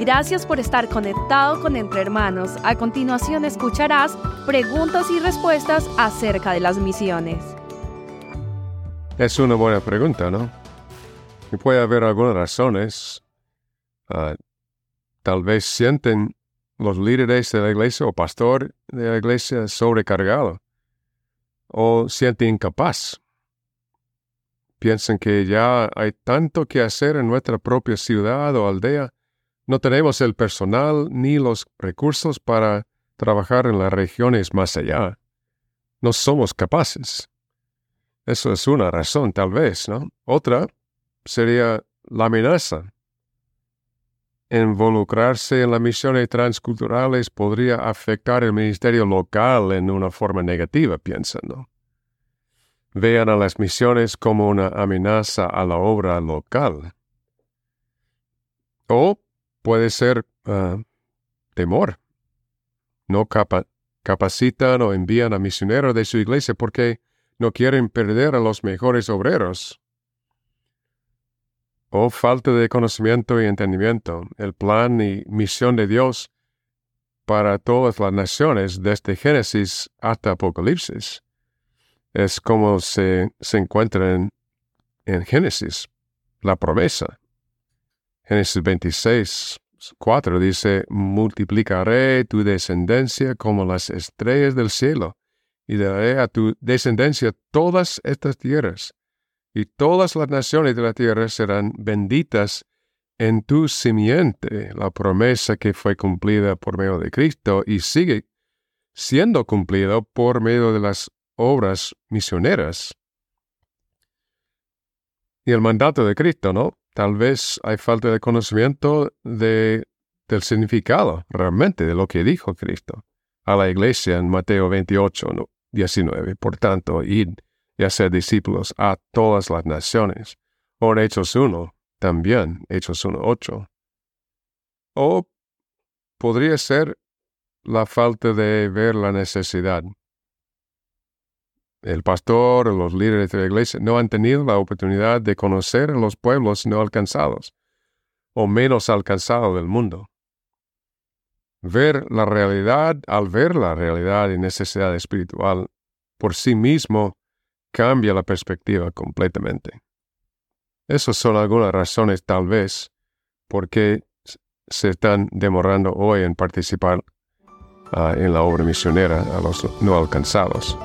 Gracias por estar conectado con Entre Hermanos. A continuación escucharás preguntas y respuestas acerca de las misiones. Es una buena pregunta, ¿no? Y puede haber algunas razones. Ah, tal vez sienten los líderes de la iglesia o pastor de la iglesia sobrecargado o sienten incapaz. Piensan que ya hay tanto que hacer en nuestra propia ciudad o aldea no tenemos el personal ni los recursos para trabajar en las regiones más allá. No somos capaces. Eso es una razón, tal vez, ¿no? Otra sería la amenaza. Involucrarse en las misiones transculturales podría afectar el ministerio local en una forma negativa, piensan. Vean a las misiones como una amenaza a la obra local. O puede ser ah, temor. No capacitan o envían a misioneros de su iglesia porque no quieren perder a los mejores obreros. O falta de conocimiento y entendimiento. El plan y misión de Dios para todas las naciones desde Génesis hasta Apocalipsis. Es como se, se encuentra en, en Génesis, la promesa. Génesis 26, 4 dice, multiplicaré tu descendencia como las estrellas del cielo, y daré a tu descendencia todas estas tierras, y todas las naciones de la tierra serán benditas en tu simiente, la promesa que fue cumplida por medio de Cristo y sigue siendo cumplida por medio de las obras misioneras. Y el mandato de Cristo, ¿no? Tal vez hay falta de conocimiento de, del significado realmente de lo que dijo Cristo a la iglesia en Mateo 28, 19. Por tanto, id y hacer discípulos a todas las naciones. O en Hechos 1, también, Hechos 1, 8. O podría ser la falta de ver la necesidad el pastor los líderes de la iglesia no han tenido la oportunidad de conocer a los pueblos no alcanzados o menos alcanzados del mundo. Ver la realidad, al ver la realidad y necesidad espiritual por sí mismo, cambia la perspectiva completamente. Esas son algunas razones tal vez por qué se están demorando hoy en participar ah, en la obra misionera a los no alcanzados.